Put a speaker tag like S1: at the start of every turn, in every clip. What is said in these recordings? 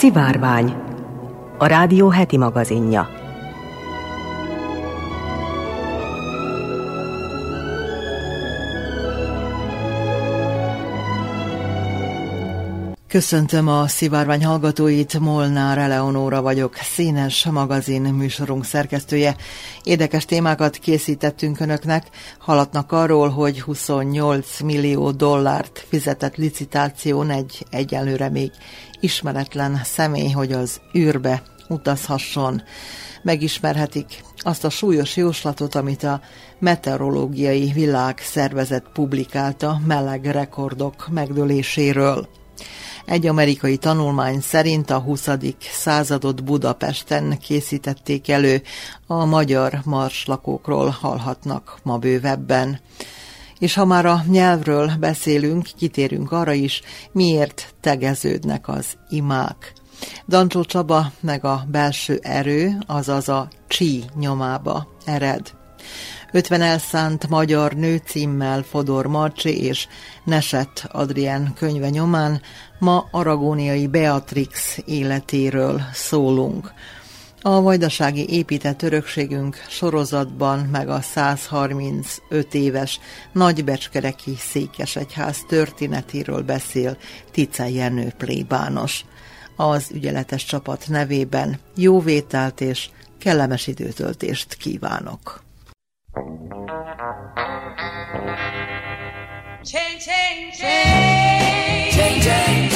S1: Szivárvány, a rádió heti magazinja.
S2: Köszöntöm a szivárvány hallgatóit, Molnár Eleonóra vagyok, színes magazin műsorunk szerkesztője. Érdekes témákat készítettünk önöknek, hallatnak arról, hogy 28 millió dollárt fizetett licitáción egy egyelőre még ismeretlen személy, hogy az űrbe utazhasson. Megismerhetik azt a súlyos jóslatot, amit a Meteorológiai Világszervezet publikálta meleg rekordok megdőléséről. Egy amerikai tanulmány szerint a 20. századot Budapesten készítették elő, a magyar marslakókról hallhatnak ma bővebben. És ha már a nyelvről beszélünk, kitérünk arra is, miért tegeződnek az imák. Dancsó Csaba meg a belső erő, azaz a csi nyomába ered. 50 elszánt magyar nő címmel Fodor Marcsi és Neset Adrien könyve nyomán ma aragóniai Beatrix életéről szólunk. A vajdasági épített örökségünk sorozatban meg a 135 éves nagybecskereki székesegyház történetéről beszél Tice Jenő plébános. Az ügyeletes csapat nevében jó vételt és kellemes időtöltést kívánok! Change, change, change. Change, change,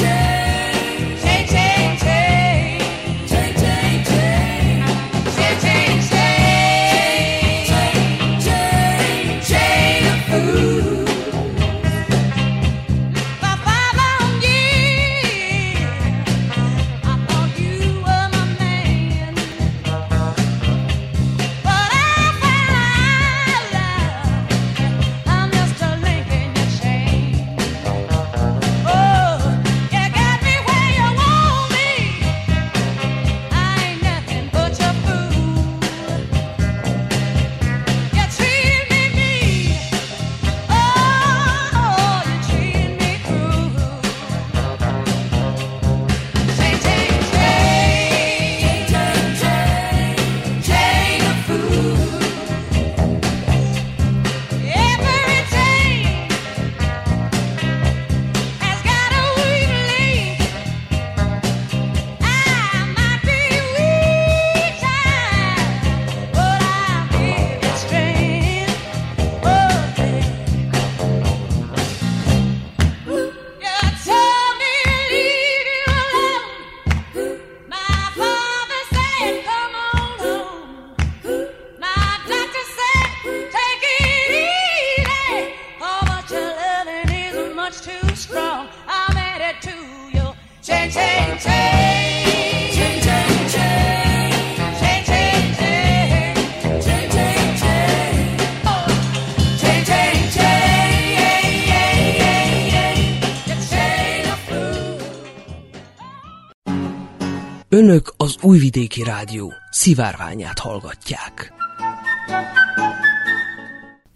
S3: Önök az Újvidéki Rádió szivárványát hallgatják.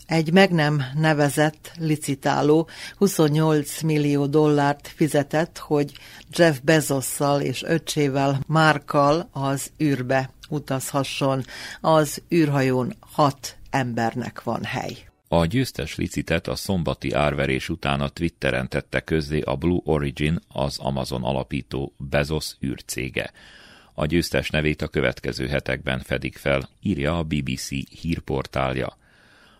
S2: Egy meg nem nevezett licitáló 28 millió dollárt fizetett, hogy Jeff Bezosszal és öccsével Márkal az űrbe utazhasson. Az űrhajón hat embernek van hely.
S4: A győztes licitet a szombati árverés után a Twitteren tette közzé a Blue Origin, az Amazon alapító Bezos űrcége. A győztes nevét a következő hetekben fedik fel, írja a BBC hírportálja.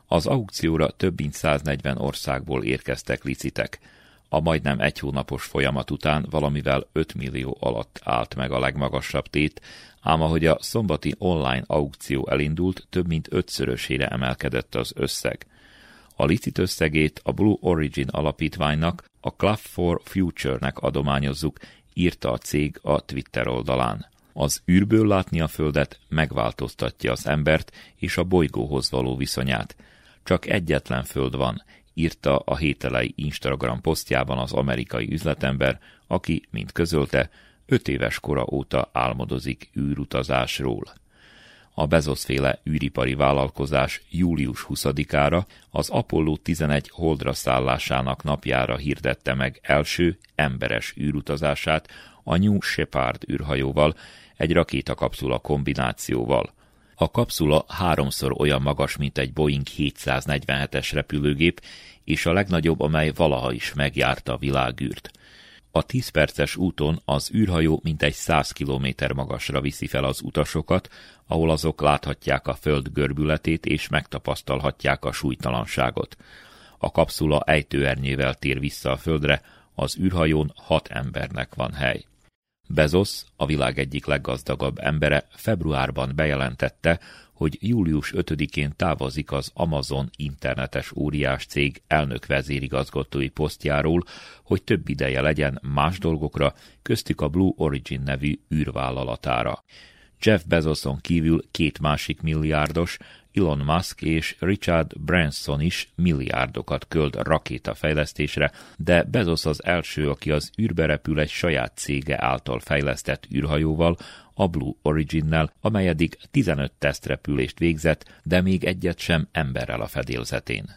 S4: Az aukcióra több mint 140 országból érkeztek licitek. A majdnem egy hónapos folyamat után valamivel 5 millió alatt állt meg a legmagasabb tét, ám ahogy a szombati online aukció elindult, több mint ötszörösére emelkedett az összeg. A licit összegét a Blue Origin alapítványnak, a Club for Future-nek adományozzuk, írta a cég a Twitter oldalán. Az űrből látni a Földet megváltoztatja az embert és a bolygóhoz való viszonyát. Csak egyetlen Föld van, írta a hételei Instagram posztjában az amerikai üzletember, aki, mint közölte, öt éves kora óta álmodozik űrutazásról. A Bezos-féle űripari vállalkozás július 20-ára az Apollo 11 holdra szállásának napjára hirdette meg első emberes űrutazását, a New Shepard űrhajóval, egy rakétakapszula kombinációval. A kapszula háromszor olyan magas, mint egy Boeing 747-es repülőgép, és a legnagyobb, amely valaha is megjárta a világűrt. A 10 perces úton az űrhajó mintegy 100 km magasra viszi fel az utasokat, ahol azok láthatják a föld görbületét és megtapasztalhatják a súlytalanságot. A kapszula ejtőernyével tér vissza a földre, az űrhajón hat embernek van hely. Bezos, a világ egyik leggazdagabb embere februárban bejelentette, hogy július 5-én távozik az Amazon internetes óriás cég elnök vezérigazgatói posztjáról, hogy több ideje legyen más dolgokra, köztük a Blue Origin nevű űrvállalatára. Jeff Bezoson kívül két másik milliárdos, Elon Musk és Richard Branson is milliárdokat költ rakétafejlesztésre, de Bezos az első, aki az űrbe repül egy saját cége által fejlesztett űrhajóval, a Blue Origin-nel, amely eddig 15 tesztrepülést végzett, de még egyet sem emberrel a fedélzetén.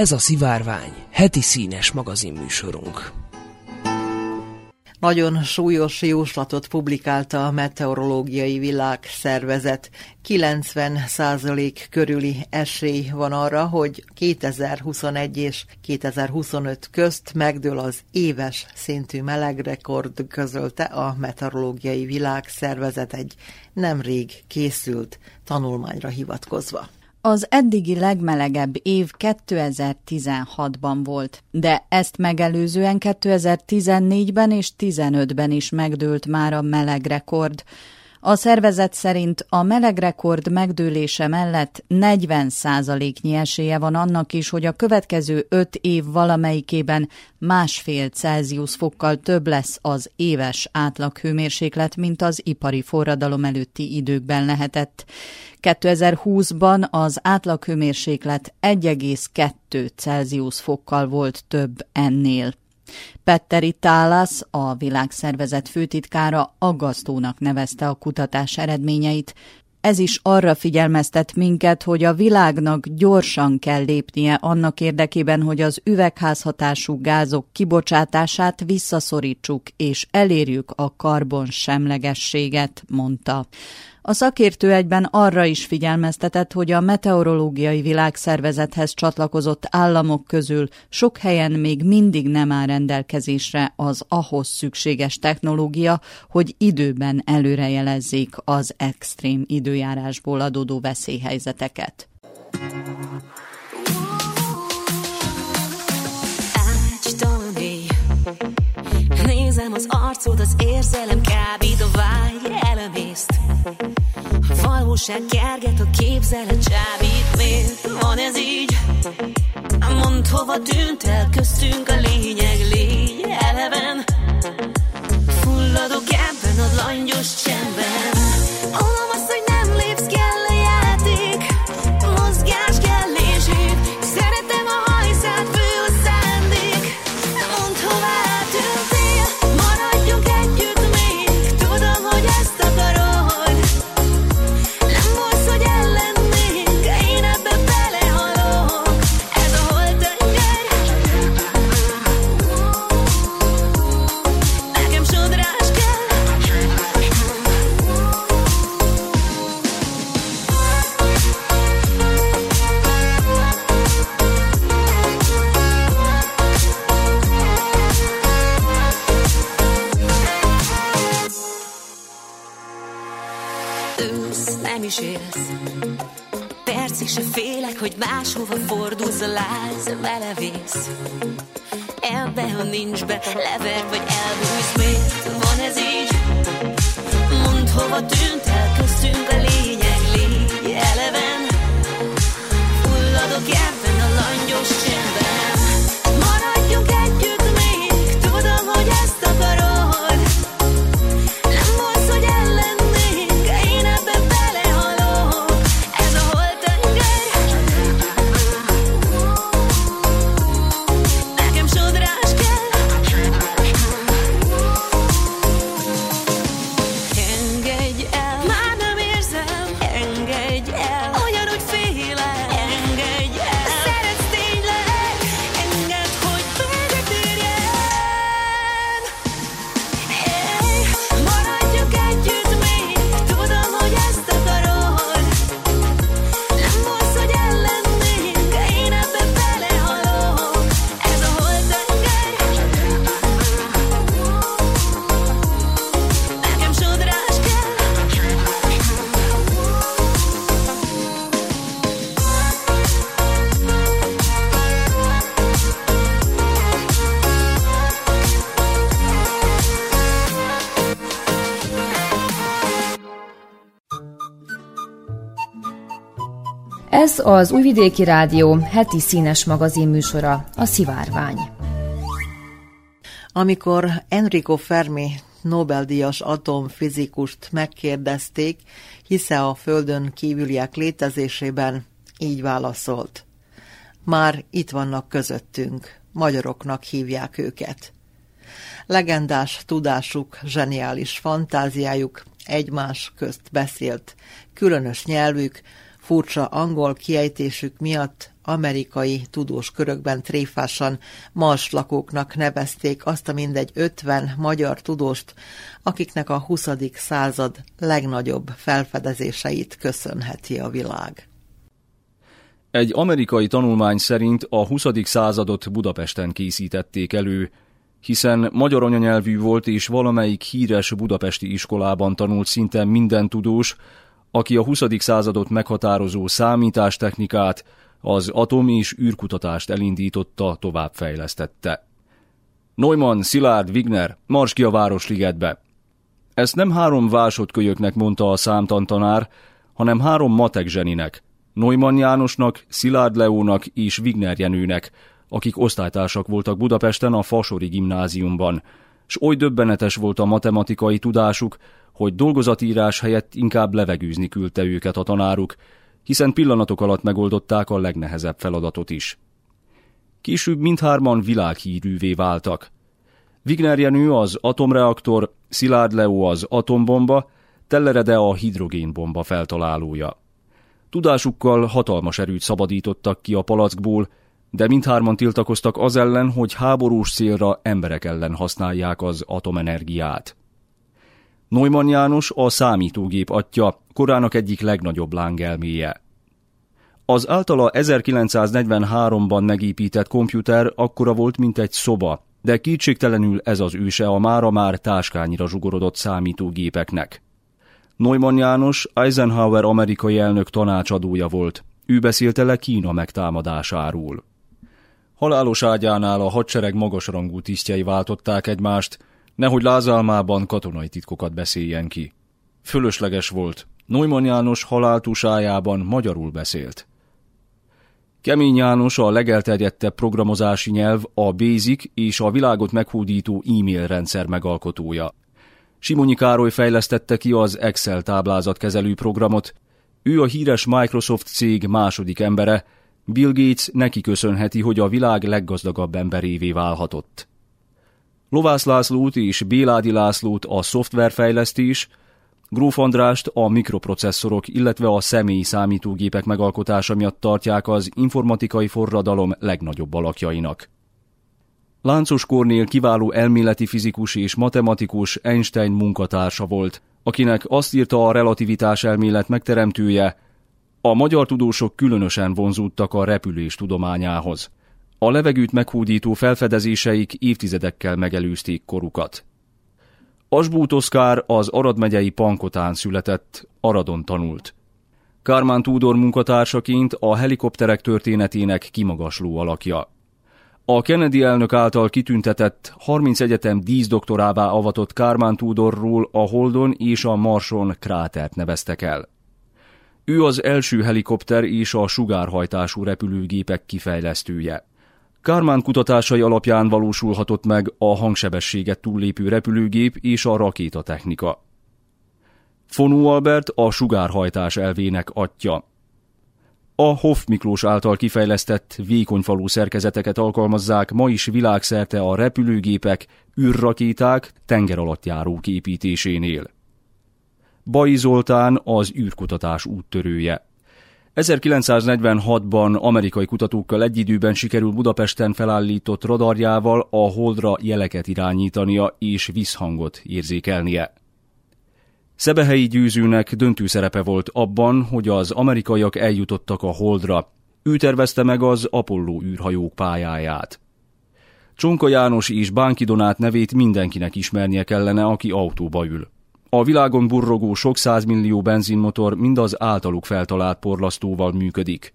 S3: Ez a Szivárvány, heti színes magazinműsorunk.
S2: Nagyon súlyos jóslatot publikálta a Meteorológiai Világszervezet. 90 százalék körüli esély van arra, hogy 2021 és 2025 közt megdől az éves szintű melegrekord közölte a Meteorológiai Világszervezet egy nemrég készült tanulmányra hivatkozva.
S5: Az eddigi legmelegebb év 2016-ban volt, de ezt megelőzően 2014-ben és 15-ben is megdőlt már a melegrekord. A szervezet szerint a melegrekord megdőlése mellett 40%-nyi esélye van annak is, hogy a következő 5 év valamelyikében másfél Celsius fokkal több lesz az éves átlaghőmérséklet, mint az ipari forradalom előtti időkben lehetett. 2020-ban az átlaghőmérséklet 1,2 Celsius fokkal volt több ennél. Petteri Tálasz, a világszervezet főtitkára aggasztónak nevezte a kutatás eredményeit.
S6: Ez is arra figyelmeztet minket, hogy a világnak gyorsan kell lépnie annak érdekében, hogy az üvegházhatású gázok kibocsátását visszaszorítsuk és elérjük a karbon semlegességet, mondta. A szakértő egyben arra is figyelmeztetett, hogy a meteorológiai világszervezethez csatlakozott államok közül sok helyen még mindig nem áll rendelkezésre az ahhoz szükséges technológia, hogy időben előrejelezzék az extrém időjárásból adódó veszélyhelyzeteket. Nézem az arcod, az érzelem Valóság kerget, a képzelet csábít, miért van ez így? Mondd, hova tűnt el köztünk a lényeg, légy eleven. Fulladok ebben a langyos csendben. Máshova fordulsz a láz, vele vész. Ebbe, ha nincs be, lever vagy elbújsz, miért van ez így? Mondd, hova tűnt el köztünk a lényeg, légy eleven. Fulladok ebben Ez
S7: az Újvidéki Rádió heti színes magazin műsora, a Szivárvány.
S2: Amikor Enrico Fermi Nobel-díjas atomfizikust megkérdezték, hisze a Földön kívüliek létezésében, így válaszolt. Már itt vannak közöttünk, magyaroknak hívják őket. Legendás tudásuk, zseniális fantáziájuk egymás közt beszélt, különös nyelvük, furcsa angol kiejtésük miatt amerikai tudós körökben tréfásan marslakóknak nevezték azt a mindegy ötven magyar tudóst, akiknek a 20. század legnagyobb felfedezéseit köszönheti a világ.
S8: Egy amerikai tanulmány szerint a 20. századot Budapesten készítették elő, hiszen magyar anyanyelvű volt és valamelyik híres budapesti iskolában tanult szinte minden tudós, aki a 20. századot meghatározó számítástechnikát, az atom- és űrkutatást elindította, továbbfejlesztette. Neumann, Szilárd, Wigner, mars ki a Városligetbe. Ezt nem három vásodkölyöknek mondta a számtantanár, hanem három matek zseninek, Neumann Jánosnak, Szilárd Leónak és Wigner Jenőnek, akik osztálytársak voltak Budapesten a Fasori gimnáziumban, s oly döbbenetes volt a matematikai tudásuk, hogy dolgozatírás helyett inkább levegőzni küldte őket a tanáruk, hiszen pillanatok alatt megoldották a legnehezebb feladatot is. Később mindhárman világhírűvé váltak. Wigner Jenő az atomreaktor, Szilárd Leó az atombomba, Tellerede a hidrogénbomba feltalálója. Tudásukkal hatalmas erőt szabadítottak ki a palackból, de mindhárman tiltakoztak az ellen, hogy háborús célra emberek ellen használják az atomenergiát. Neumann János a számítógép atya, korának egyik legnagyobb lángelméje. Az általa 1943-ban megépített komputer akkora volt, mint egy szoba, de kétségtelenül ez az őse a mára már táskányira zsugorodott számítógépeknek. Neumann János Eisenhower amerikai elnök tanácsadója volt. Ő beszélte le Kína megtámadásáról. Halálos ágyánál a hadsereg magasrangú tisztjei váltották egymást, nehogy lázálmában katonai titkokat beszéljen ki. Fölösleges volt. Neumann János haláltusájában magyarul beszélt. Kemény János a legelterjedtebb programozási nyelv, a BASIC és a világot meghódító e-mail rendszer megalkotója. Simonyi Károly fejlesztette ki az Excel táblázatkezelő programot. Ő a híres Microsoft cég második embere, Bill Gates neki köszönheti, hogy a világ leggazdagabb emberévé válhatott. Lovász Lászlót és Béládi Lászlót a szoftverfejlesztés, Gróf Andrást a mikroprocesszorok, illetve a személyi számítógépek megalkotása miatt tartják az informatikai forradalom legnagyobb alakjainak. Láncos Kornél kiváló elméleti fizikus és matematikus Einstein munkatársa volt, akinek azt írta a relativitás elmélet megteremtője, a magyar tudósok különösen vonzódtak a repülés tudományához. A levegőt meghódító felfedezéseik évtizedekkel megelőzték korukat. Asbút Oszkár az Arad megyei Pankotán született, Aradon tanult. Kármán Tudor munkatársaként a helikopterek történetének kimagasló alakja. A Kennedy elnök által kitüntetett 30 egyetem díszdoktorává avatott Kármán Tudorról a Holdon és a Marson krátert neveztek el. Ő az első helikopter és a sugárhajtású repülőgépek kifejlesztője. Kármán kutatásai alapján valósulhatott meg a hangsebességet túllépő repülőgép és a rakétatechnika. Fonó Albert a sugárhajtás elvének atya. A Hoff Miklós által kifejlesztett vékonyfalú szerkezeteket alkalmazzák ma is világszerte a repülőgépek, űrrakéták, tengeralattjárók építésénél. Bai Zoltán az űrkutatás úttörője. 1946-ban amerikai kutatókkal egy időben sikerül Budapesten felállított radarjával a holdra jeleket irányítania és visszhangot érzékelnie. Szebehelyi győzőnek döntő szerepe volt abban, hogy az amerikaiak eljutottak a holdra. Ő tervezte meg az Apollo űrhajók pályáját. Csonka János és Bánki Donát nevét mindenkinek ismernie kellene, aki autóba ül. A világon burrogó sok százmillió benzinmotor mind az általuk feltalált porlasztóval működik.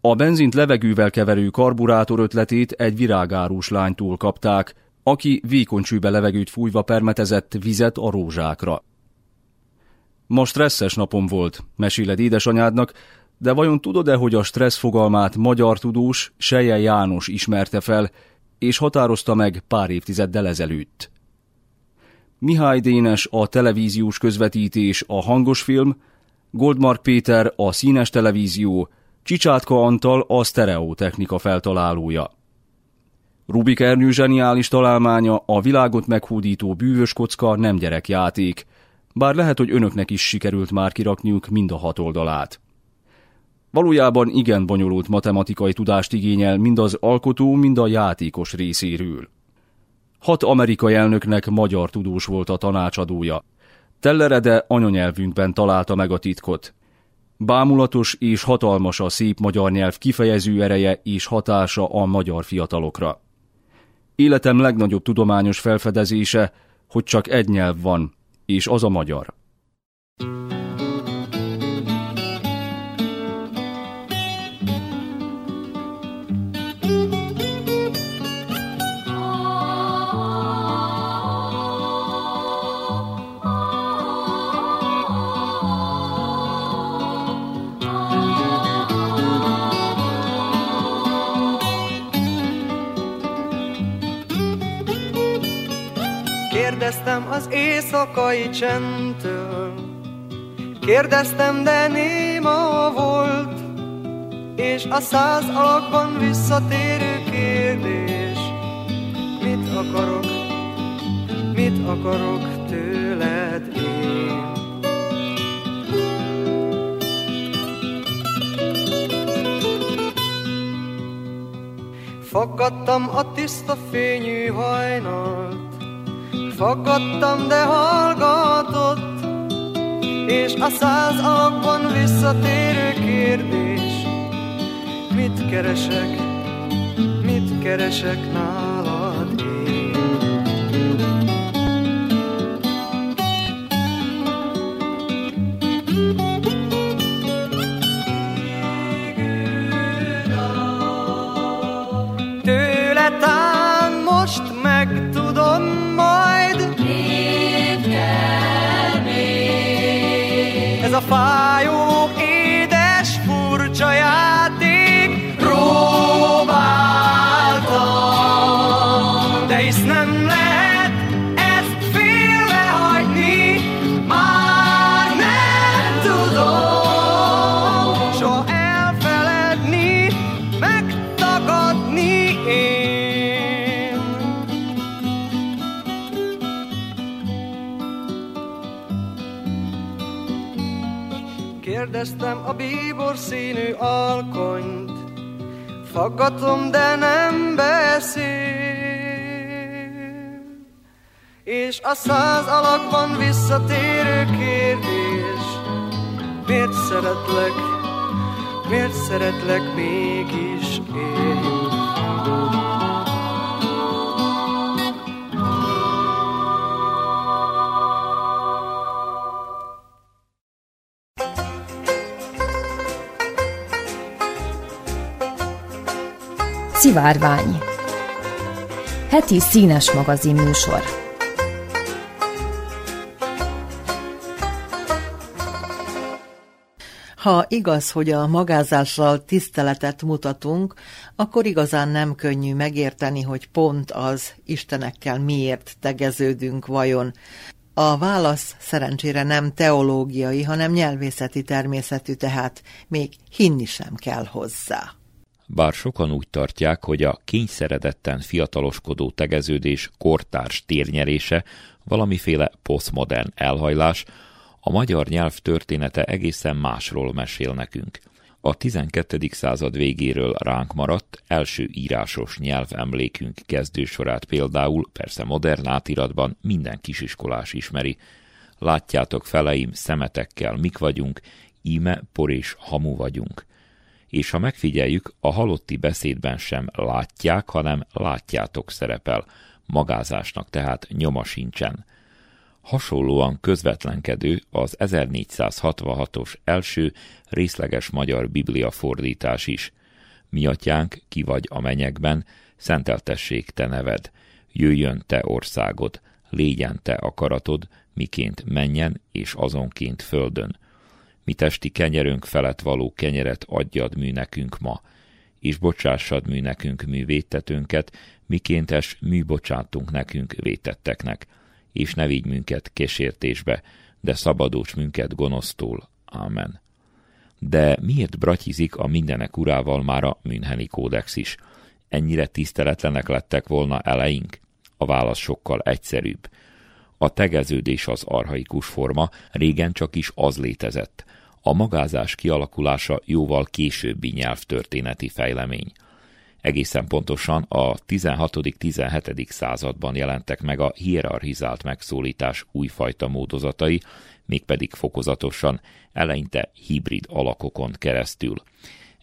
S8: A benzint levegővel keverő karburátor ötletét egy virágárus lánytól kapták, aki vékoncsőbe levegőt fújva permetezett vizet a rózsákra. Ma stresszes napom volt, meséled édesanyádnak, de vajon tudod-e, hogy a stressz fogalmát magyar tudós Seje János ismerte fel, és határozta meg pár évtizeddel ezelőtt? Mihály Dénes a televíziós közvetítés, a hangos film, Goldmark Péter a színes televízió, Csicsátka Antal a sztereotechnika feltalálója. Rubik Ernő zseniális találmánya a világot meghódító bűvös kocka nem gyerekjáték, bár lehet, hogy önöknek is sikerült már kirakniuk mind a hat oldalát. Valójában igen bonyolult matematikai tudást igényel mind az alkotó, mind a játékos részéről. Hat amerikai elnöknek magyar tudós volt a tanácsadója. Tellerede anyanyelvünkben találta meg a titkot. Bámulatos és hatalmas a szép magyar nyelv kifejező ereje és hatása a magyar fiatalokra. Életem legnagyobb tudományos felfedezése, hogy csak egy nyelv van, és az a magyar.
S9: Kérdeztem az éjszakai csendtől, kérdeztem, de néma volt, és a száz alakban visszatérő kérdés, mit akarok, mit akarok tőled én? Fogadtam a tiszta fényű hajnalt, Fogadtam, de hallgatott, És a száz alakban visszatérő kérdés, Mit keresek, mit keresek nálad még? Kérdeztem a bíbor színű alkonyt, Faggatom, de nem beszél. És a száz alakban visszatérő kérdés, Miért szeretlek, miért szeretlek mégis én?
S7: Szivárvány Heti színes magazin műsor
S2: Ha igaz, hogy a magázással tiszteletet mutatunk, akkor igazán nem könnyű megérteni, hogy pont az Istenekkel miért tegeződünk vajon. A válasz szerencsére nem teológiai, hanem nyelvészeti természetű, tehát még hinni sem kell hozzá.
S4: Bár sokan úgy tartják, hogy a kényszeredetten fiataloskodó tegeződés kortárs térnyerése valamiféle posztmodern elhajlás, a magyar nyelv története egészen másról mesél nekünk. A 12. század végéről ránk maradt első írásos nyelvemlékünk kezdősorát például, persze modern átiratban minden kisiskolás ismeri. Látjátok feleim, szemetekkel mik vagyunk, íme por és hamu vagyunk. És ha megfigyeljük, a halotti beszédben sem látják, hanem látjátok szerepel, magázásnak tehát nyoma sincsen. Hasonlóan közvetlenkedő az 1466-os első részleges magyar biblia fordítás is. Mi atyánk, ki vagy a menyekben, szenteltessék te neved, jöjjön te országod, légyen te akaratod, miként menjen és azonként földön. Mi testi kenyerünk felett való kenyeret adjad mű nekünk ma, és bocsássad mű nekünk művétetőnket, mikéntes mű bocsátunk nekünk vétetteknek és ne vigy minket kesértésbe, de szabadíts minket gonosztól. Ámen. De miért bratyizik a mindenek urával már a Müncheni kódex is? Ennyire tiszteletlenek lettek volna eleink? A válasz sokkal egyszerűbb. A tegeződés az arhaikus forma, régen csak is az létezett. A magázás kialakulása jóval későbbi nyelvtörténeti fejlemény. Egészen pontosan a 16.-17. században jelentek meg a hierarchizált megszólítás újfajta módozatai, mégpedig fokozatosan, eleinte hibrid alakokon keresztül.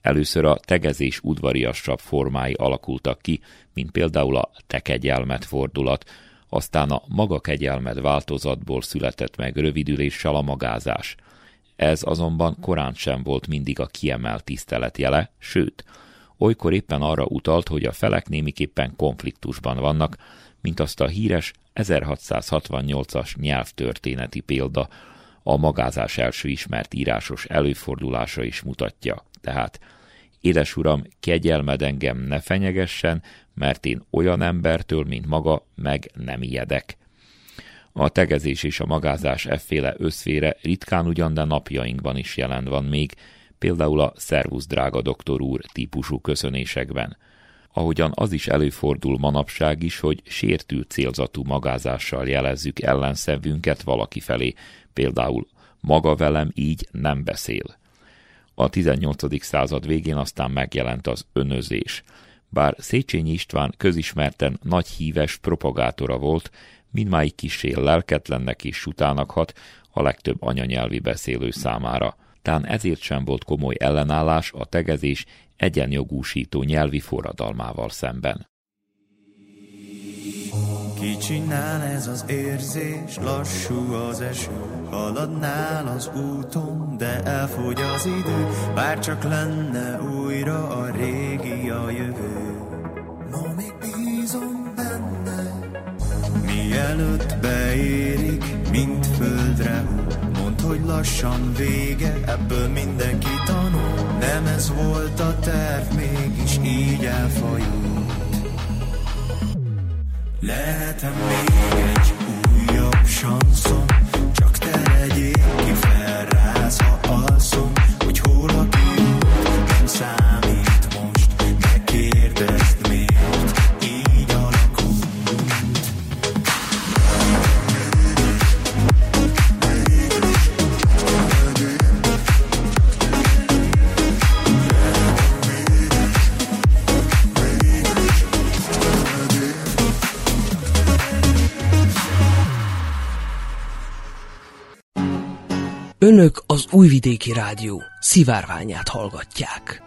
S4: Először a tegezés udvariasabb formái alakultak ki, mint például a te kegyelmet fordulat, aztán a maga kegyelmed változatból született meg rövidüléssel a magázás. Ez azonban korán sem volt mindig a kiemelt tisztelet jele, sőt, olykor éppen arra utalt, hogy a felek némiképpen konfliktusban vannak, mint azt a híres 1668-as nyelvtörténeti példa, a magázás első ismert írásos előfordulása is mutatja. Tehát, édes uram, kegyelmed engem ne fenyegessen, mert én olyan embertől, mint maga, meg nem ijedek. A tegezés és a magázás efféle összfére ritkán ugyan, de napjainkban is jelen van még, például a szervusz drága doktor úr típusú köszönésekben. Ahogyan az is előfordul manapság is, hogy sértő célzatú magázással jelezzük ellenszevünket valaki felé, például maga velem így nem beszél. A 18. század végén aztán megjelent az önözés. Bár Széchenyi István közismerten nagy híves propagátora volt, mindmáig kisé lelketlennek és sutának hat a legtöbb anyanyelvi beszélő számára. Tán ezért sem volt komoly ellenállás a tegezés egyenjogúsító nyelvi forradalmával szemben.
S10: Kicsinál ez az érzés, lassú az eső, haladnál az úton, de elfogy az idő, bár csak lenne újra a régi a jövő. Ma még bízom benne, mielőtt beérik, mint földre Mondd, hogy lassan vége, ebből mindenki tanul, nem ez volt a terv, mégis így elfajult. Lehetem még egy újabb sanszom Csak te legyél ki felráz, ha alszom Hogy hol a kiút, nem
S3: Önök az Újvidéki Rádió szivárványát hallgatják.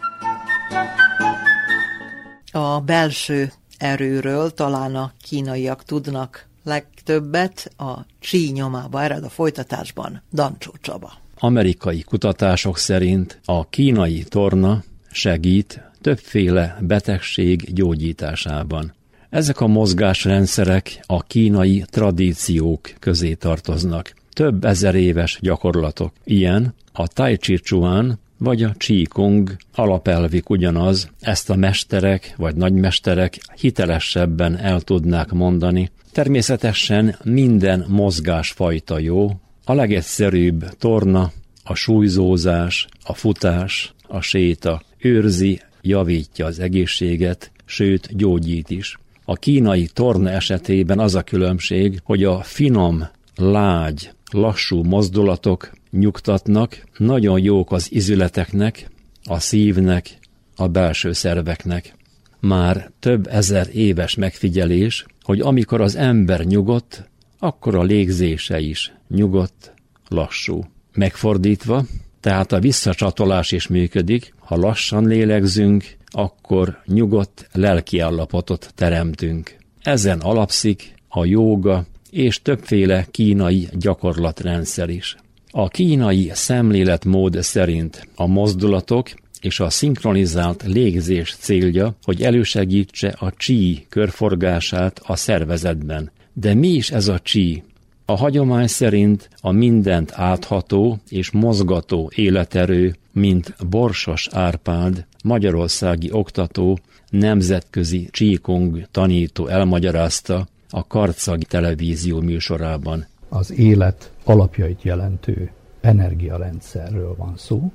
S2: A belső erőről talán a kínaiak tudnak legtöbbet, a csí nyomába ered a folytatásban Dancsó Csaba.
S11: Amerikai kutatások szerint a kínai torna segít többféle betegség gyógyításában. Ezek a mozgásrendszerek a kínai tradíciók közé tartoznak több ezer éves gyakorlatok. Ilyen a Tai Chi Chuan vagy a Kung alapelvik ugyanaz, ezt a mesterek vagy nagymesterek hitelesebben el tudnák mondani. Természetesen minden mozgásfajta jó, a legegyszerűbb torna, a súlyzózás, a futás, a séta őrzi, javítja az egészséget, sőt gyógyít is. A kínai torna esetében az a különbség, hogy a finom, lágy, lassú mozdulatok nyugtatnak, nagyon jók az izületeknek, a szívnek, a belső szerveknek. Már több ezer éves megfigyelés, hogy amikor az ember nyugodt, akkor a légzése is nyugodt, lassú. Megfordítva, tehát a visszacsatolás is működik, ha lassan lélegzünk, akkor nyugodt lelkiállapotot teremtünk. Ezen alapszik a jóga és többféle kínai gyakorlatrendszer is. A kínai szemléletmód szerint a mozdulatok és a szinkronizált légzés célja, hogy elősegítse a csí körforgását a szervezetben. De mi is ez a csí? A hagyomány szerint a mindent átható és mozgató életerő, mint Borsos Árpád, magyarországi oktató, nemzetközi csíkong tanító elmagyarázta, a Karcag televízió műsorában.
S12: Az élet alapjait jelentő energiarendszerről van szó,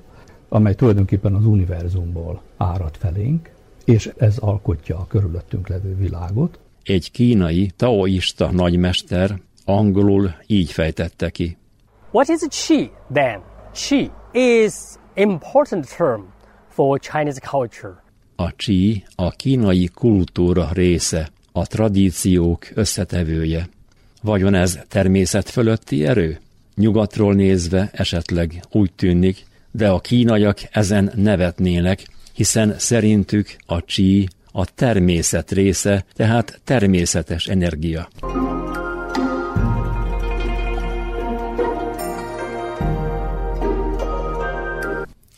S12: amely tulajdonképpen az univerzumból árad felénk, és ez alkotja a körülöttünk levő világot.
S11: Egy kínai taoista nagymester angolul így fejtette ki.
S13: What is qi then? Qi is important term for Chinese culture.
S11: A qi a kínai kultúra része a tradíciók összetevője. Vajon ez természet fölötti erő? Nyugatról nézve esetleg úgy tűnik, de a kínaiak ezen nevetnének, hiszen szerintük a csí a természet része, tehát természetes energia.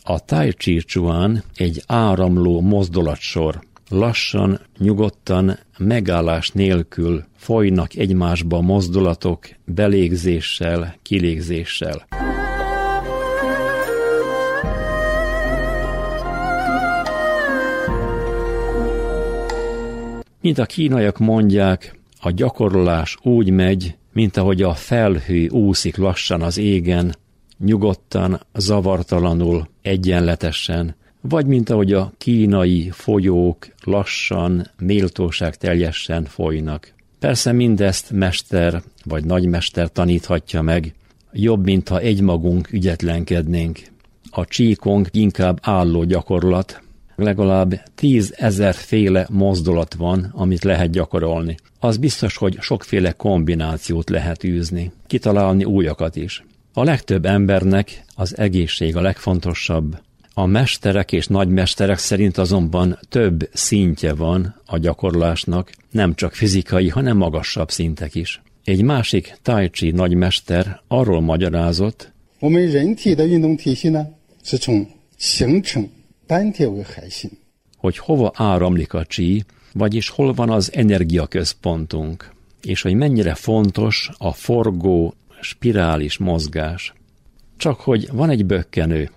S11: A Tai Chi Chuan egy áramló mozdulatsor, lassan, nyugodtan, megállás nélkül folynak egymásba mozdulatok belégzéssel, kilégzéssel. Mint a kínaiak mondják, a gyakorlás úgy megy, mint ahogy a felhő úszik lassan az égen, nyugodtan, zavartalanul, egyenletesen, vagy mint ahogy a kínai folyók lassan, méltóság teljesen folynak. Persze mindezt mester vagy nagymester taníthatja meg, jobb, mintha egymagunk ügyetlenkednénk. A csíkong inkább álló gyakorlat, legalább tízezer féle mozdulat van, amit lehet gyakorolni. Az biztos, hogy sokféle kombinációt lehet űzni, kitalálni újakat is. A legtöbb embernek az egészség a legfontosabb. A mesterek és nagymesterek szerint azonban több szintje van a gyakorlásnak, nem csak fizikai, hanem magasabb szintek is. Egy másik tai chi nagymester arról magyarázott, hogy hova áramlik a csí, vagyis hol van az energiaközpontunk, és hogy mennyire fontos a forgó, spirális mozgás. Csak hogy van egy bökkenő,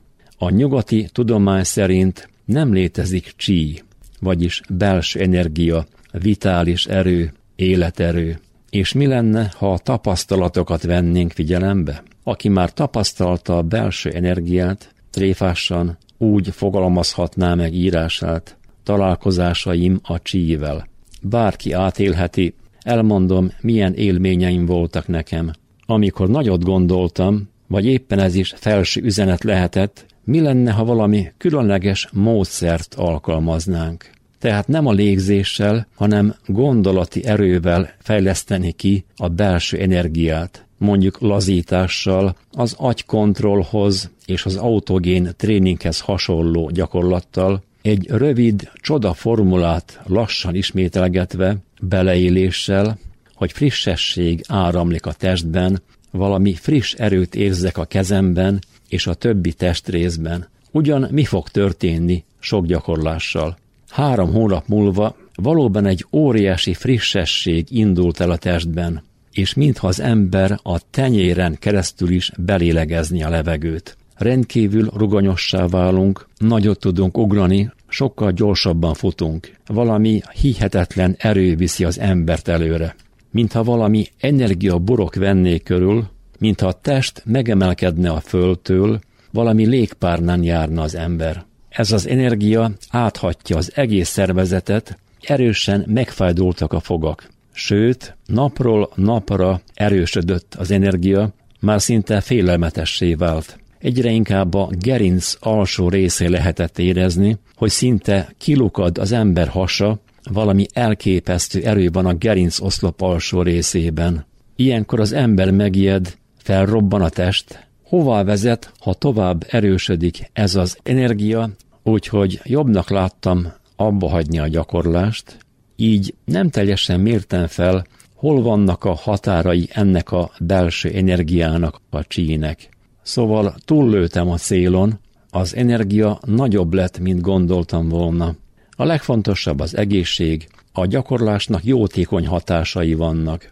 S11: a nyugati tudomány szerint nem létezik csí, vagyis belső energia, vitális erő, életerő. És mi lenne, ha a tapasztalatokat vennénk figyelembe? Aki már tapasztalta a belső energiát, tréfásan úgy fogalmazhatná meg írását, találkozásaim a csível. Bárki átélheti, elmondom, milyen élményeim voltak nekem. Amikor nagyot gondoltam, vagy éppen ez is felső üzenet lehetett, mi lenne, ha valami különleges módszert alkalmaznánk. Tehát nem a légzéssel, hanem gondolati erővel fejleszteni ki a belső energiát, mondjuk lazítással, az agykontrollhoz és az autogén tréninghez hasonló gyakorlattal, egy rövid csoda formulát lassan ismételgetve, beleéléssel, hogy frissesség áramlik a testben, valami friss erőt érzek a kezemben és a többi testrészben. Ugyan mi fog történni sok gyakorlással? Három hónap múlva valóban egy óriási frissesség indult el a testben, és mintha az ember a tenyéren keresztül is belélegezni a levegőt. Rendkívül ruganyossá válunk, nagyot tudunk ugrani, sokkal gyorsabban futunk. Valami hihetetlen erő viszi az embert előre. Mintha valami energia burok venné körül, mintha a test megemelkedne a földtől, valami légpárnán járna az ember. Ez az energia áthatja az egész szervezetet, erősen megfájdultak a fogak. Sőt, napról napra erősödött az energia, már szinte félelmetessé vált. Egyre inkább a gerinc alsó részé lehetett érezni, hogy szinte kilukad az ember hasa, valami elképesztő erő van a gerinc oszlop alsó részében. Ilyenkor az ember megijed, felrobban a test. Hová vezet, ha tovább erősödik ez az energia, úgyhogy jobbnak láttam abba hagyni a gyakorlást, így nem teljesen mértem fel, hol vannak a határai ennek a belső energiának, a csínek. Szóval túllőtem a célon, az energia nagyobb lett, mint gondoltam volna. A legfontosabb az egészség, a gyakorlásnak jótékony hatásai vannak.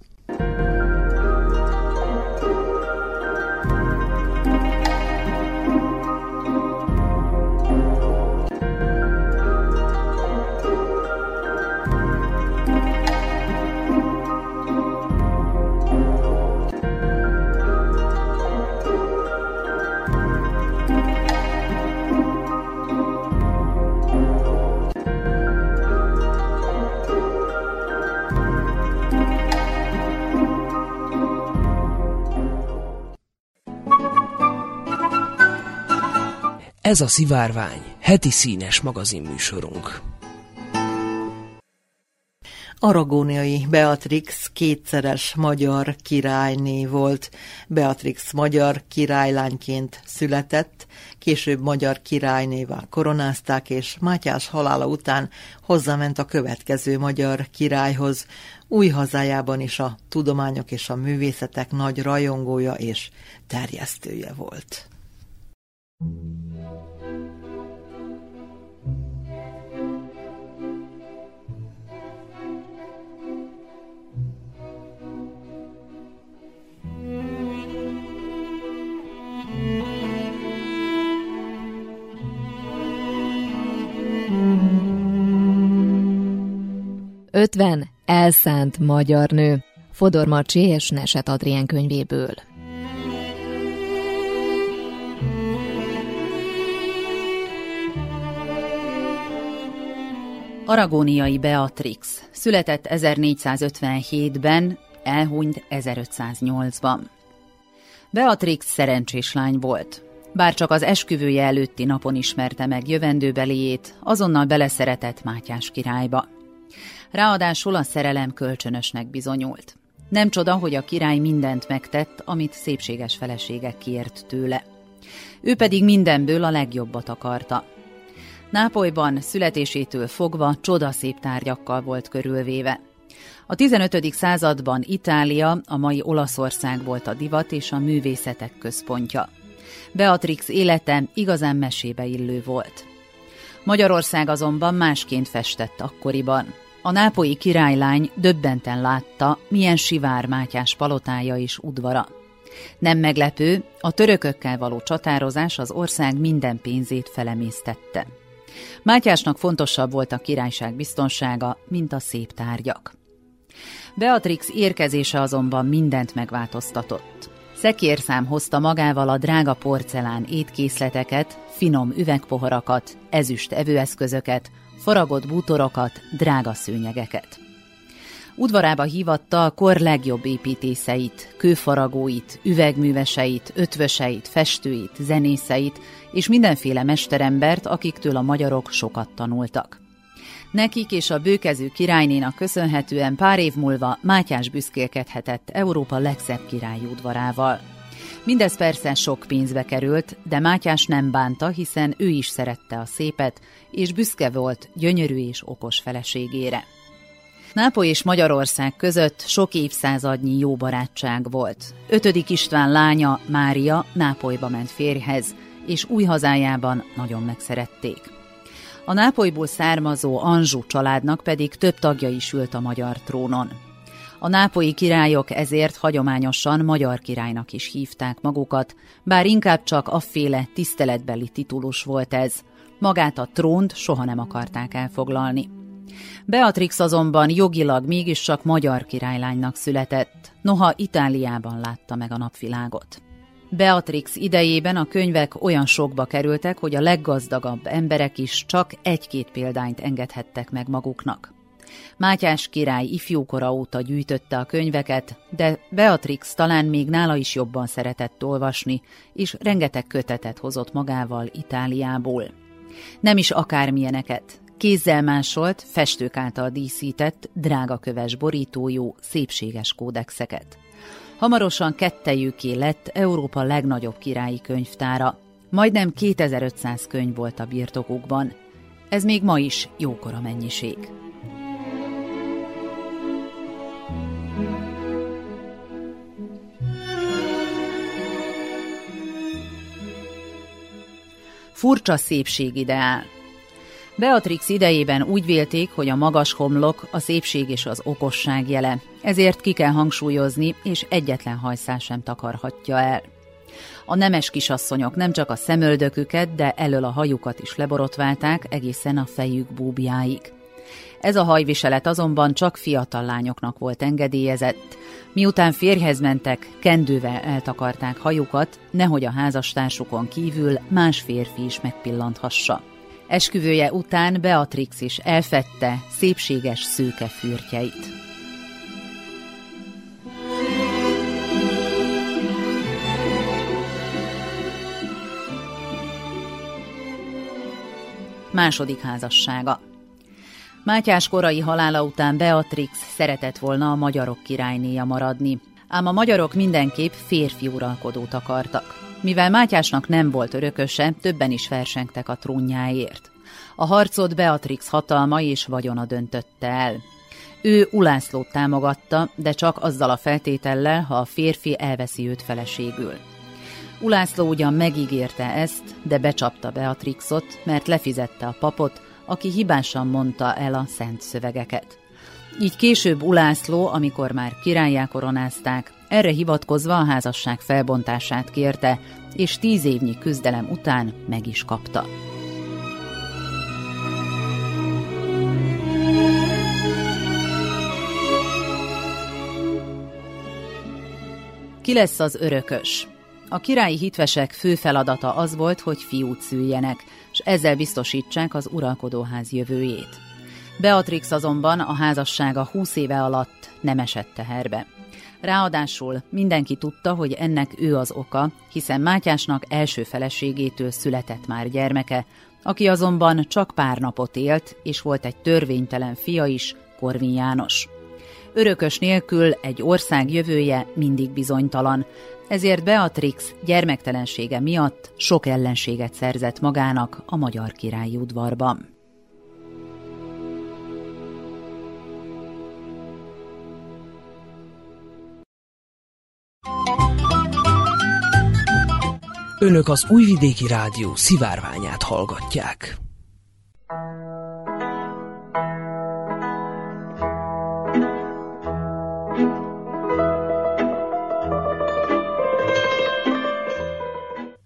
S3: Ez a Szivárvány, heti színes magazinműsorunk.
S2: Aragóniai Beatrix kétszeres magyar királyné volt. Beatrix magyar királylányként született, később magyar királynévá koronázták, és Mátyás halála után hozzáment a következő magyar királyhoz. Új hazájában is a tudományok és a művészetek nagy rajongója és terjesztője volt.
S7: Ötven elszánt magyar nő. Fodor Marcsi és Neset Adrien könyvéből.
S14: Aragóniai Beatrix született 1457-ben, elhunyt 1508-ban. Beatrix szerencsés lány volt. Bár csak az esküvője előtti napon ismerte meg jövendőbeliét, azonnal beleszeretett Mátyás királyba. Ráadásul a szerelem kölcsönösnek bizonyult. Nem csoda, hogy a király mindent megtett, amit szépséges feleségek kért tőle. Ő pedig mindenből a legjobbat akarta. Nápolyban születésétől fogva csodaszép tárgyakkal volt körülvéve. A 15. században Itália, a mai Olaszország volt a divat és a művészetek központja. Beatrix élete igazán mesébe illő volt. Magyarország azonban másként festett akkoriban. A nápolyi királylány döbbenten látta, milyen sivár Mátyás palotája és udvara. Nem meglepő, a törökökkel való csatározás az ország minden pénzét felemésztette. Mátyásnak fontosabb volt a királyság biztonsága, mint a szép tárgyak. Beatrix érkezése azonban mindent megváltoztatott. Szekérszám hozta magával a drága porcelán étkészleteket, finom üvegpoharakat, ezüst evőeszközöket, faragott bútorokat, drága szőnyegeket. Udvarába hívatta a kor legjobb építészeit, kőfaragóit, üvegműveseit, ötvöseit, festőit, zenészeit és mindenféle mesterembert, akiktől a magyarok sokat tanultak. Nekik és a bőkezű királynénak köszönhetően pár év múlva Mátyás büszkélkedhetett Európa legszebb királyi udvarával. Mindez persze sok pénzbe került, de Mátyás nem bánta, hiszen ő is szerette a szépet, és büszke volt gyönyörű és okos feleségére. Nápoly és Magyarország között sok évszázadnyi jó barátság volt. Ötödik István lánya, Mária Nápolyba ment férjhez, és új hazájában nagyon megszerették. A Nápolyból származó Anzsú családnak pedig több tagja is ült a magyar trónon. A nápolyi királyok ezért hagyományosan magyar királynak is hívták magukat, bár inkább csak afféle tiszteletbeli titulus volt ez. Magát a trónt soha nem akarták elfoglalni. Beatrix azonban jogilag mégis csak magyar királylánynak született, noha Itáliában látta meg a napvilágot. Beatrix idejében a könyvek olyan sokba kerültek, hogy a leggazdagabb emberek is csak egy-két példányt engedhettek meg maguknak. Mátyás király ifjúkora óta gyűjtötte a könyveket, de Beatrix talán még nála is jobban szeretett olvasni, és rengeteg kötetet hozott magával Itáliából. Nem is akármilyeneket, kézzel másolt, festők által díszített, drágaköves borítójú, szépséges kódexeket. Hamarosan kettejüké lett Európa legnagyobb királyi könyvtára. Majdnem 2500 könyv volt a birtokukban. Ez még ma is jókora mennyiség. Furcsa szépségideál. Beatrix idejében úgy vélték, hogy a magas homlok a szépség és az okosság jele, ezért ki kell hangsúlyozni, és egyetlen hajszál sem takarhatja el. A nemes kisasszonyok nem csak a szemöldöküket, de elől a hajukat is leborotválták egészen a fejük búbjáig. Ez a hajviselet azonban csak fiatal lányoknak volt engedélyezett. Miután férjhez mentek, kendővel eltakarták hajukat, nehogy a házastársukon kívül más férfi is megpillanthassa. Esküvője után Beatrix is elfette szépséges szőke fürtjeit. Második házassága Mátyás korai halála után Beatrix szeretett volna a magyarok királynéja maradni, ám a magyarok mindenképp férfi uralkodót akartak. Mivel Mátyásnak nem volt örököse, többen is versengtek a trónjáért. A harcot Beatrix hatalma és vagyona döntötte el. Ő Ulászlót támogatta, de csak azzal a feltétellel, ha a férfi elveszi őt feleségül. Ulászló ugyan megígérte ezt, de becsapta Beatrixot, mert lefizette a papot, aki hibásan mondta el a szent szövegeket. Így később Ulászló, amikor már királyá koronázták, erre hivatkozva a házasság felbontását kérte, és tíz évnyi küzdelem után meg is kapta. Ki lesz az örökös? A királyi hitvesek fő feladata az volt, hogy fiút szüljenek, és ezzel biztosítsák az uralkodóház jövőjét. Beatrix azonban a házassága húsz éve alatt nem esett teherbe. Ráadásul mindenki tudta, hogy ennek ő az oka, hiszen Mátyásnak első feleségétől született már gyermeke, aki azonban csak pár napot élt, és volt egy törvénytelen fia is, Korvin János. Örökös nélkül egy ország jövője mindig bizonytalan, ezért Beatrix gyermektelensége miatt sok ellenséget szerzett magának a magyar királyi udvarban.
S3: Önök az Újvidéki Rádió szivárványát hallgatják.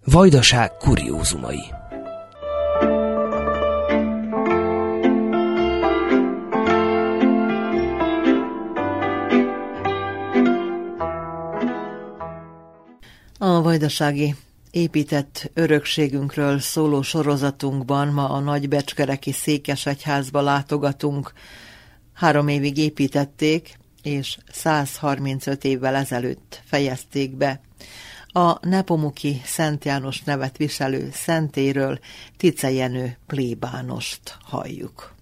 S3: Vajdaság kuriózumai
S2: A vajdasági épített örökségünkről szóló sorozatunkban ma a Nagybecskereki Székesegyházba látogatunk. Három évig építették, és 135 évvel ezelőtt fejezték be. A Nepomuki Szent János nevet viselő szentéről Tice Jenő plébánost halljuk.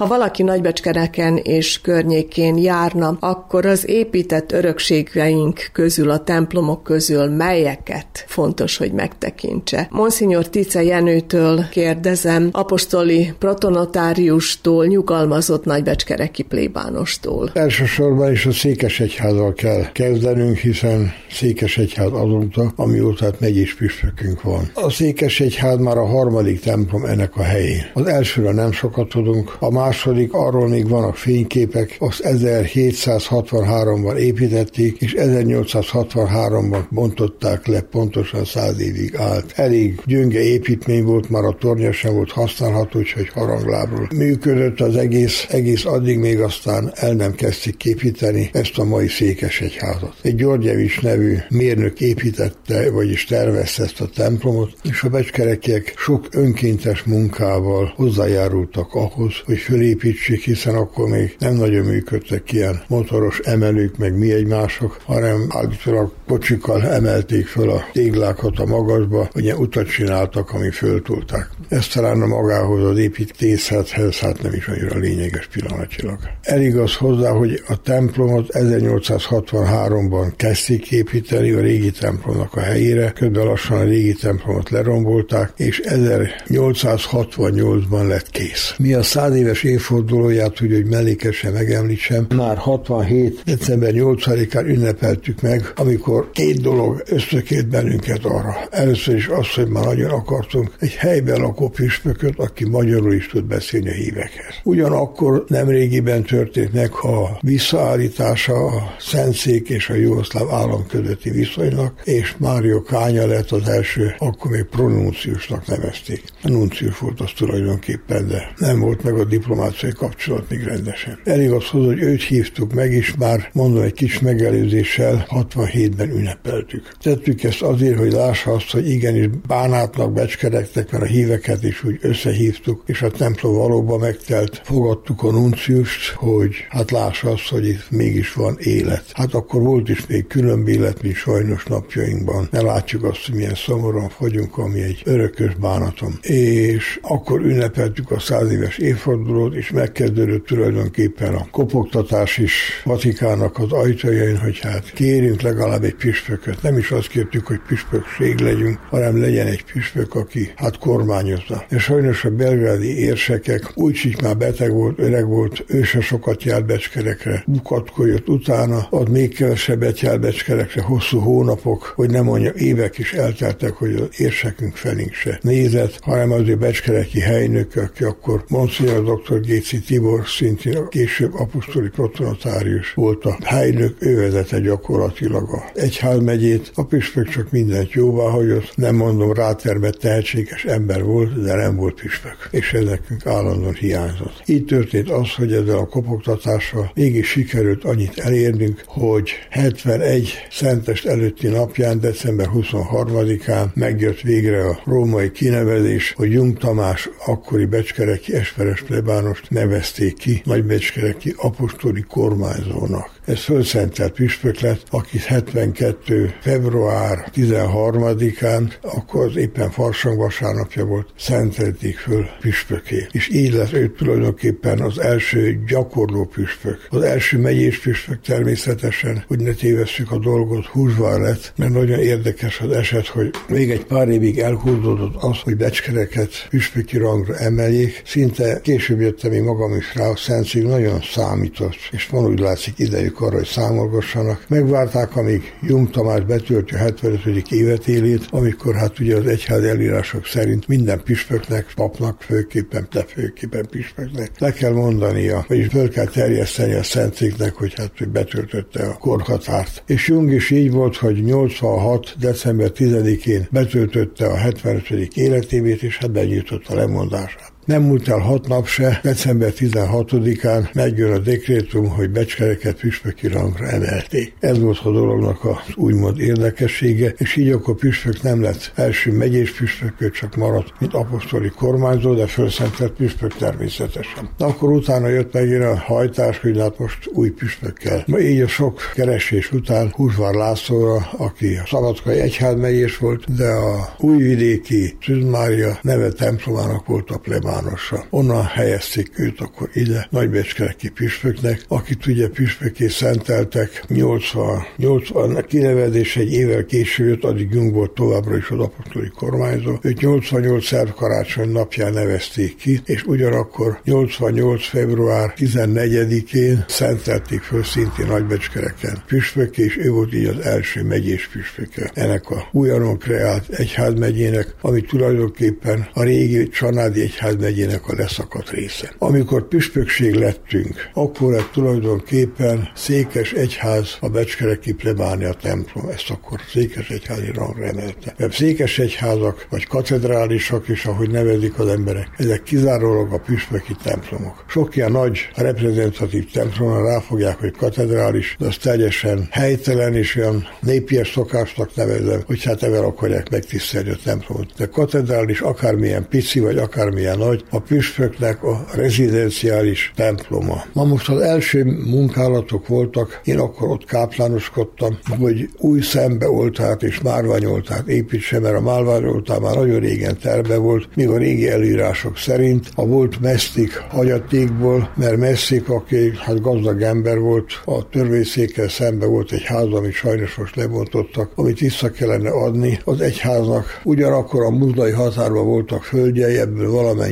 S15: Ha valaki Nagybecskereken és környékén járna, akkor az épített örökségeink közül, a templomok közül melyeket fontos, hogy megtekintse. Monsignor Tice Jenőtől kérdezem, apostoli protonotáriustól, nyugalmazott Nagybecskereki plébánostól.
S16: Elsősorban is a Székesegyházzal kell kezdenünk, hiszen Székesegyház azóta, amióta hát megyés püspökünk van. A Székesegyház már a harmadik templom ennek a helyén. Az elsőre nem sokat tudunk, a második, arról még vannak fényképek, azt 1763-ban építették, és 1863-ban bontották le, pontosan száz évig állt. Elég gyönge építmény volt, már a tornya sem volt használható, úgyhogy haranglábról működött az egész, egész addig még aztán el nem kezdték képíteni ezt a mai Székesegyházat. Egy Györgyevics nevű mérnök építette, vagyis tervezte ezt a templomot, és a becskerekiek sok önkéntes munkával hozzájárultak ahhoz, hogy fölépítsék, hiszen akkor még nem nagyon működtek ilyen motoros emelők, meg mi egymások, hanem állítólag kocsikkal emelték föl a téglákat a magasba, hogy utat csináltak, ami föltulták. Ez talán a magához az építészethez hát nem is annyira lényeges pillanatilag. Elég az hozzá, hogy a templomot 1863-ban kezdték építeni a régi templomnak a helyére, közben lassan a régi templomot lerombolták, és 1868-ban lett kész. Mi a száz éves évfordulóját, úgy, hogy mellékesen megemlítsem, már 67. december 8-án ünnepeltük meg, amikor két dolog összeként bennünket arra. Először is az, hogy már nagyon akartunk egy helyben lakó püspököt, aki magyarul is tud beszélni a hívekhez. Ugyanakkor nemrégiben történt meg a visszaállítása a Szentszék és a Jugoszláv állam közötti viszonynak, és Mário Kánya lett az első, akkor még pronunciusnak nevezték. Nuncius volt az tulajdonképpen, de nem volt meg a diplomáciai kapcsolat még rendesen. Elég az hozzá, hogy őt hívtuk meg, és már mondom egy kis megelőzéssel 67-ben ünnepeltük. Tettük ezt azért, hogy lássa azt, hogy igenis bánátnak becskerektek, mert a híveket is úgy összehívtuk, és a templom valóban megtelt. Fogadtuk a nunciust, hogy hát lássa azt, hogy itt mégis van élet. Hát akkor volt is még különb élet, mint sajnos napjainkban. Ne látjuk azt, hogy milyen szomorúan fogyunk, ami egy örökös bánatom. És akkor ünnepeltük a száz éves évfordulót, és megkezdődött tulajdonképpen a kopogtatás is Vatikának az ajtajain, hogy hát kérünk legalább egy püspököt. Nem is azt kértük, hogy püspökség legyünk, hanem legyen egy püspök, aki hát kormányozza. És sajnos a belgrádi érsekek úgy már beteg volt, öreg volt, ő se sokat járt becskerekre, bukatkoljott utána, ad még kevesebbet járt becskerekre, hosszú hónapok, hogy nem mondja, évek is elteltek, hogy az érsekünk felénk se nézett, hanem azért becskereki helynök, aki akkor Monsignor dr. Géci Tibor, szintén a később apostoli protonotárius volt a helynök, ő vezette gyakorlatilag a egyházmegyét, a püspök csak mindent jóvá hagyott, nem mondom rátermett tehetséges ember volt, de nem volt püspök, és ez nekünk állandóan hiányzott. Így történt az, hogy ezzel a kopogtatással mégis sikerült annyit elérnünk, hogy 71 szentest előtti napján, december 23-án megjött végre a római kinevezés, hogy Jung Tamás akkori becskereki esperes plebánost nevezték ki Nagybecskereki apostoli kormányzónak. Ez fölszentelt püspök lett, aki 72. február 13-án, akkor az éppen farsang vasárnapja volt, szentelték föl püspöké. És így lett ő tulajdonképpen az első gyakorló püspök. Az első megyés püspök természetesen, hogy ne tévesszük a dolgot, húzvár lett, mert nagyon érdekes az eset, hogy még egy pár évig elhúzódott az, hogy becskereket püspöki rangra emeljék. Szinte később jöttem én magam is rá, a Szentség nagyon számított, és van úgy látszik idejük arra, hogy számolgassanak. Megvárták, amíg Jung Tamás betölti a 75. évet élét, amikor hát ugye az egyház elírások szerint minden püspöknek, papnak főképpen, de főképpen püspöknek le kell mondania, vagyis föl kell terjeszteni a Szentszéknek, hogy hát hogy betöltötte a korhatárt. És Jung is így volt, hogy 86. december 10-én betöltötte a 75. életévét, és hát benyújtotta lemondását. Nem múlt el hat nap se, december 16-án megjön a dekrétum, hogy becskereket püspöki rangra emelték. Ez volt a dolognak az úgymond érdekessége, és így akkor püspök nem lett első megyés püspök, csak maradt, mint apostoli kormányzó, de felszentett püspök természetesen. De akkor utána jött megint a hajtás, hogy hát most új püspökkel. Ma így a sok keresés után Húsvár Lászlóra, aki a Szabadkai egyházmegyés volt, de a újvidéki Szűzmária neve templomának volt a plebán nyilvánosan. Onnan helyezték őt akkor ide, Nagybecskereki püspöknek, akit ugye püspöké szenteltek 80, 80 kinevezés egy évvel később addig Jung volt továbbra is az apostoli kormányzó. Őt 88 szerv karácsony napján nevezték ki, és ugyanakkor 88. február 14-én szentelték föl szintén Nagybecskereken püspök, és ő volt így az első megyés püspöke ennek a újonnan kreált egyházmegyének, ami tulajdonképpen a régi Csanádi egyházmegy megyének a leszakadt része. Amikor püspökség lettünk, akkor lett tulajdonképpen Székes Egyház a Becskereki plebánia templom, ezt akkor Székes Egyházi rangra emelte. Mert Székes Egyházak, vagy katedrálisak is, ahogy nevezik az emberek, ezek kizárólag a püspöki templomok. Sok ilyen nagy reprezentatív templomra ráfogják, hogy katedrális, de az teljesen helytelen és olyan népies szokásnak nevezem, hogy hát ebben akarják megtisztelni a templomot. De katedrális akármilyen pici, vagy akármilyen nagy, hogy a püspöknek a rezidenciális temploma. Ma most az első munkálatok voltak, én akkor ott káplánoskodtam, hogy új szembeoltát és márványoltát építse, mert a márványoltár már nagyon régen terve volt, míg a régi előírások szerint a volt mesztik hagyatékból, mert mesztik, aki hát gazdag ember volt, a törvényszékkel szembe volt egy ház, amit sajnos most lebontottak, amit vissza kellene adni az egyháznak. Ugyanakkor a muzdai határban voltak földjei, ebből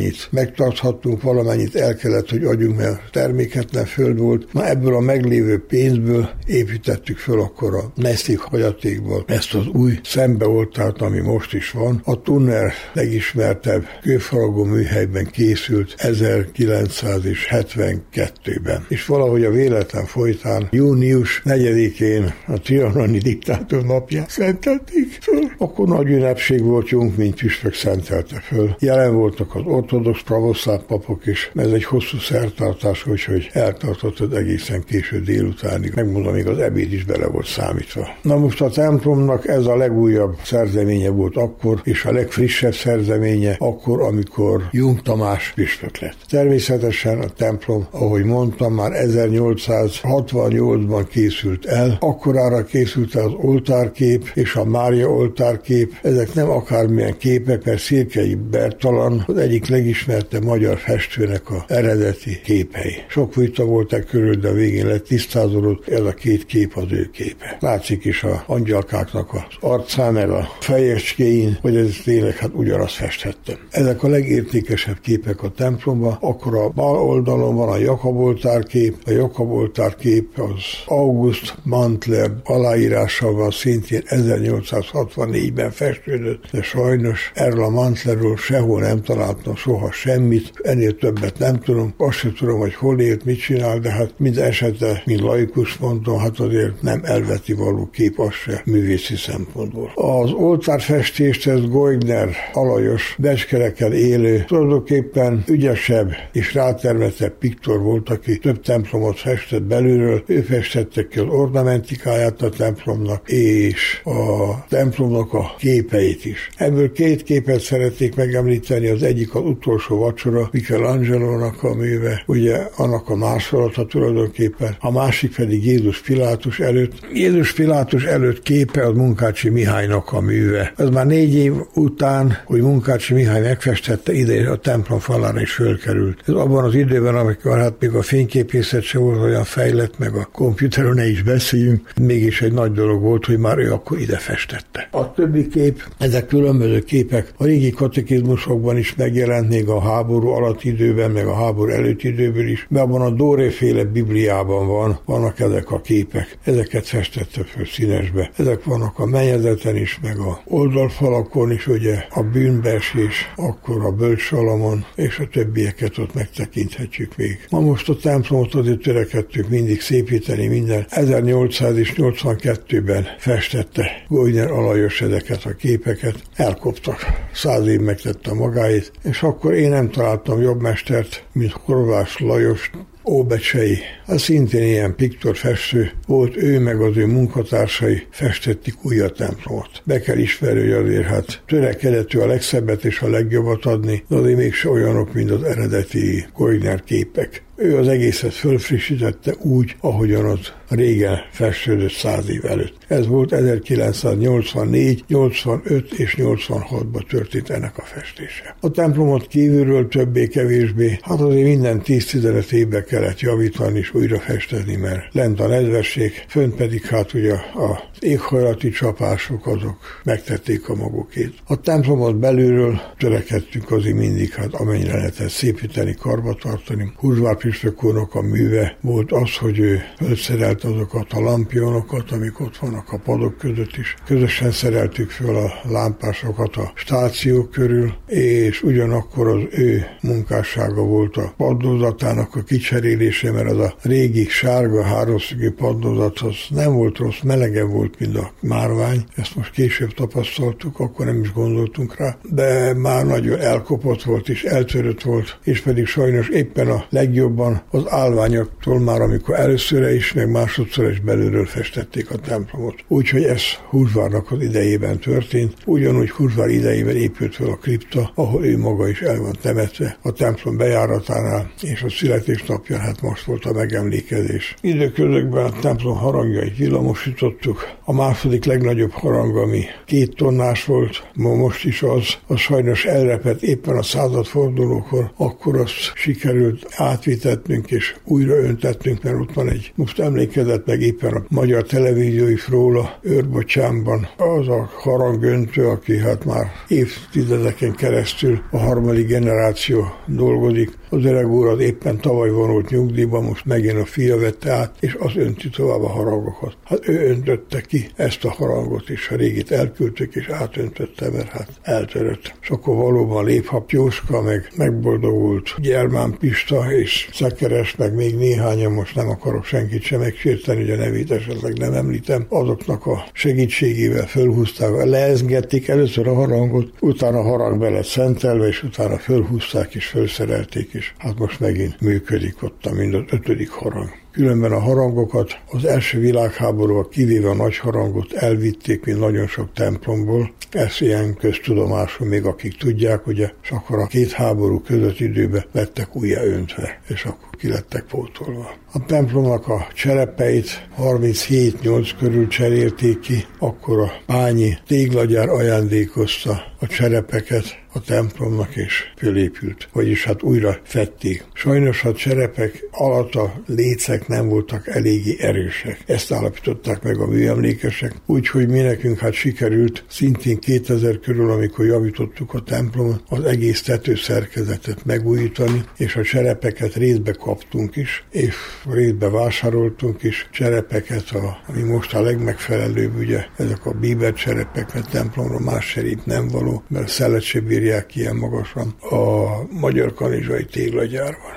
S16: valamennyit megtarthattunk, valamennyit el kellett, hogy adjunk, mert terméketlen föld volt. Ma ebből a meglévő pénzből építettük föl akkor a Neszik hagyatékból ezt az új szembeoltárt, ami most is van. A Tunner legismertebb kőfaragó műhelyben készült 1972-ben. És valahogy a véletlen folytán június 4-én a trianoni diktátor napja szentelték föl. Akkor nagy ünnepség volt, Jung, mint püspök szentelte föl. Jelen voltak az ortodox ortodox pravoszláv papok is. Ez egy hosszú szertartás, úgyhogy eltartott egészen késő délutánig. Megmondom, még az ebéd is bele volt számítva. Na most a templomnak ez a legújabb szerzeménye volt akkor, és a legfrissebb szerzeménye akkor, amikor Jung Tamás püspök lett. Természetesen a templom, ahogy mondtam, már 1868-ban készült el. Akkorára készült az oltárkép és a Mária oltárkép. Ezek nem akármilyen képek, mert Szirkei Bertalan az egyik legis ismerte magyar festőnek a eredeti képei. Sok vita volt e körül, de a végén lett tisztázódott, ez a két kép az ő képe. Látszik is a angyalkáknak az arcán, meg a fejecskéin, hogy ez tényleg hát ugyanazt festhettem. Ezek a legértékesebb képek a templomban, akkor a bal oldalon van a Jakaboltár kép, a Jakaboltár kép az August Mantler aláírással van szintén 1864-ben festődött, de sajnos erről a Mantlerről sehol nem találtam soha soha semmit, ennél többet nem tudom, azt sem tudom, hogy hol élt, mit csinál, de hát minden esetre, mint laikus mondom, hát azért nem elveti való kép az se művészi szempontból. Az oltárfestést ez Goigner alajos becskerekkel élő, tulajdonképpen ügyesebb és rátermetebb piktor volt, aki több templomot festett belülről, ő festette ki az ornamentikáját a templomnak, és a templomnak a képeit is. Ebből két képet szeretnék megemlíteni, az egyik az utolsó utolsó vacsora, Michelangelo-nak a műve, ugye annak a másolata tulajdonképpen, a másik pedig Jézus Pilátus előtt. Jézus Pilátus előtt képe az Munkácsi Mihálynak a műve. Ez már négy év után, hogy Munkácsi Mihály megfestette, ide a templom falára is fölkerült. Ez abban az időben, amikor hát még a fényképészet se volt olyan fejlett, meg a komputeron ne is beszéljünk, mégis egy nagy dolog volt, hogy már ő akkor ide festette. A többi kép, ezek különböző képek a régi katekizmusokban is megjelent, még a háború alatt időben, meg a háború előtt időből is, mert abban a Dóré-féle Bibliában van, vannak ezek a képek. Ezeket festette föl színesbe. Ezek vannak a menyezeten is, meg a oldalfalakon is, ugye a bűnbeesés, akkor a bölcsalamon, és a többieket ott megtekinthetjük még. Ma most a templomot azért törekedtük mindig szépíteni minden. 1882-ben festette Goyner Alajos ezeket a képeket, elkoptak. Száz év megtette magáit, és akkor én nem találtam jobb mestert, mint Horváth Lajos Óbecsei, az szintén ilyen festő volt, ő meg az ő munkatársai festettik új a templomot. Be kell ismerni, hogy azért hát törekedett ő a legszebbet és a legjobbat adni, de azért mégse olyanok, mint az eredeti Koigner képek. Ő az egészet fölfrissítette úgy, ahogyan az régen festődött száz év előtt. Ez volt 1984, 85 és 86-ban történt ennek a festése. A templomot kívülről többé-kevésbé, hát azért minden 10-15 évbe kellett javítani és újra festeni, mert lent a nedvesség, fönt pedig hát ugye a éghajlati csapások azok megtették a magukét. A templomot belülről törekedtünk azért mindig, hát amennyire lehetett szépíteni, karbantartani. Húzvár Püspök a műve volt az, hogy ő felszerelt azokat a lampionokat, amik ott vannak a padok között is. Közösen szereltük föl a lámpásokat a stációk körül, és ugyanakkor az ő munkássága volt a padlózatának a kicserélése, mert az a régi sárga háromszögű padlózat az nem volt rossz, melege volt, mint a márvány. Ezt most később tapasztaltuk, akkor nem is gondoltunk rá, de már nagyon elkopott volt és eltörött volt, és pedig sajnos éppen a legjobban az állványoktól már, amikor először is, meg másodszor is belülről festették a templomot. Úgyhogy ez Húzvárnak az idejében történt, ugyanúgy Húzvár idejében épült fel a kripta, ahol ő maga is el van temetve a templom bejáratánál, és a születésnapja hát most volt a megemlékezés. Időközökben a templom harangjait villamosítottuk, a második legnagyobb harang, ami két tonnás volt, ma most is az, az sajnos elrepett éppen a századfordulókor, akkor azt sikerült átvitetnünk és újra öntetnünk, mert ott van egy, most emlékezett meg éppen a magyar televíziói róla, Őrbocsámban, az a harangöntő, aki hát már évtizedeken keresztül a harmadik generáció dolgozik, az öreg úr az éppen tavaly vonult nyugdíjba, most megint a fia vette át, és az önti tovább a harangokat. Hát ő öntötte ki ezt a harangot is, a régit elküldtük, és átöntötte, mert hát eltörött. És akkor valóban léphap Jóska, meg megboldogult Gyermán Pista, és Szekeres, meg még néhányan, most nem akarok senkit sem megsérteni, hogy a nevét esetleg nem említem, azoknak a segítségével fölhúzták, leezgették először a harangot, utána harang be lett szentelve, és utána fölhúzták és fölszerelték, és hát most megint működik ott mind az ötödik harang. Különben a harangokat az első világháborúban kivéve a nagy harangot elvitték, mint nagyon sok templomból. Ez ilyen köztudomású, még akik tudják, ugye, és akkor a két háború között időben lettek újra öntve, és akkor ki lettek pótolva. A templomnak a cserepeit 37-8 körül cserélték ki, akkor a pányi téglagyár ajándékozta a cserepeket a templomnak, és fölépült, vagyis hát újra fették. Sajnos a cserepek alatt a lécek nem voltak eléggé erősek. Ezt állapították meg a műemlékesek, úgyhogy mi nekünk hát sikerült szintén 2000 körül, amikor javítottuk a templomot, az egész tetőszerkezetet megújítani, és a cserepeket részbe kaptunk is, és részbe vásároltunk is cserepeket, a, ami most a legmegfelelőbb, ugye ezek a bíber cserepek, mert templomra más serép nem való, mert szelet se bírják ilyen magasan a magyar kanizsai téglagyárban.